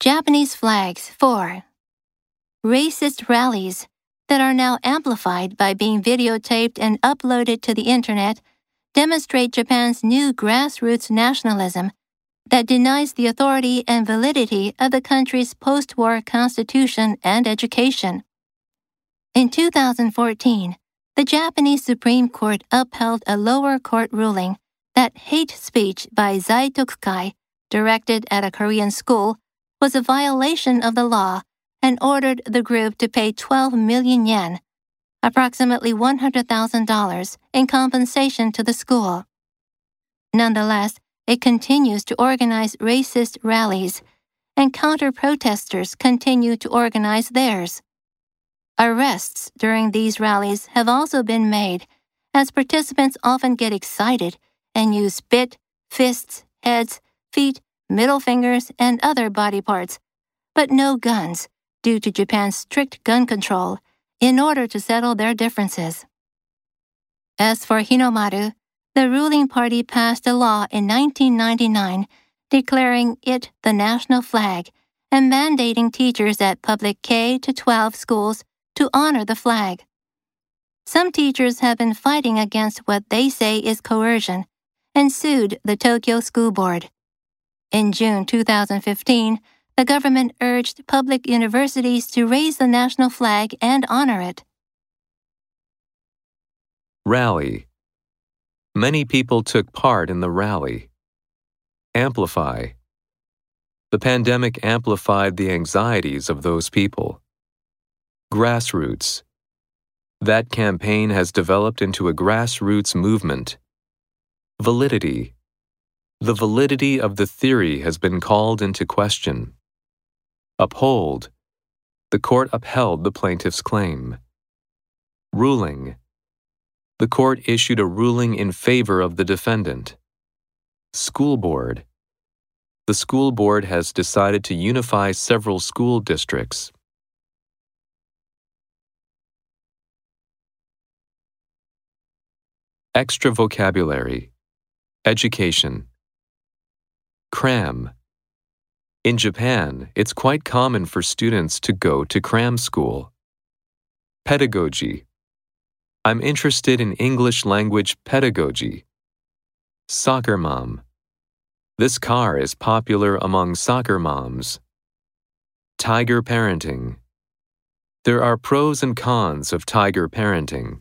Japanese flags 4. Racist rallies that are now amplified by being videotaped and uploaded to the internet demonstrate Japan's new grassroots nationalism that denies the authority and validity of the country's post war constitution and education. In 2014, the Japanese Supreme Court upheld a lower court ruling that hate speech by Zaitokukai directed at a Korean school was a violation of the law and ordered the group to pay 12 million yen, approximately $100,000, in compensation to the school. Nonetheless, it continues to organize racist rallies, and counter protesters continue to organize theirs. Arrests during these rallies have also been made, as participants often get excited and use spit, fists, heads, feet, middle fingers, and other body parts, but no guns due to Japan's strict gun control in order to settle their differences. As for Hinomaru, the ruling party passed a law in 1999 declaring it the national flag and mandating teachers at public K to 12 schools to honor the flag. Some teachers have been fighting against what they say is coercion and sued the Tokyo School Board. In June 2015, the government urged public universities to raise the national flag and honor it. Rally. Many people took part in the rally. Amplify. The pandemic amplified the anxieties of those people. Grassroots. That campaign has developed into a grassroots movement. Validity. The validity of the theory has been called into question. Uphold. The court upheld the plaintiff's claim. Ruling. The court issued a ruling in favor of the defendant. School board. The school board has decided to unify several school districts. Extra vocabulary. Education. Cram. In Japan, it's quite common for students to go to cram school. Pedagogy. I'm interested in English language pedagogy. Soccer mom. This car is popular among soccer moms. Tiger parenting. There are pros and cons of tiger parenting.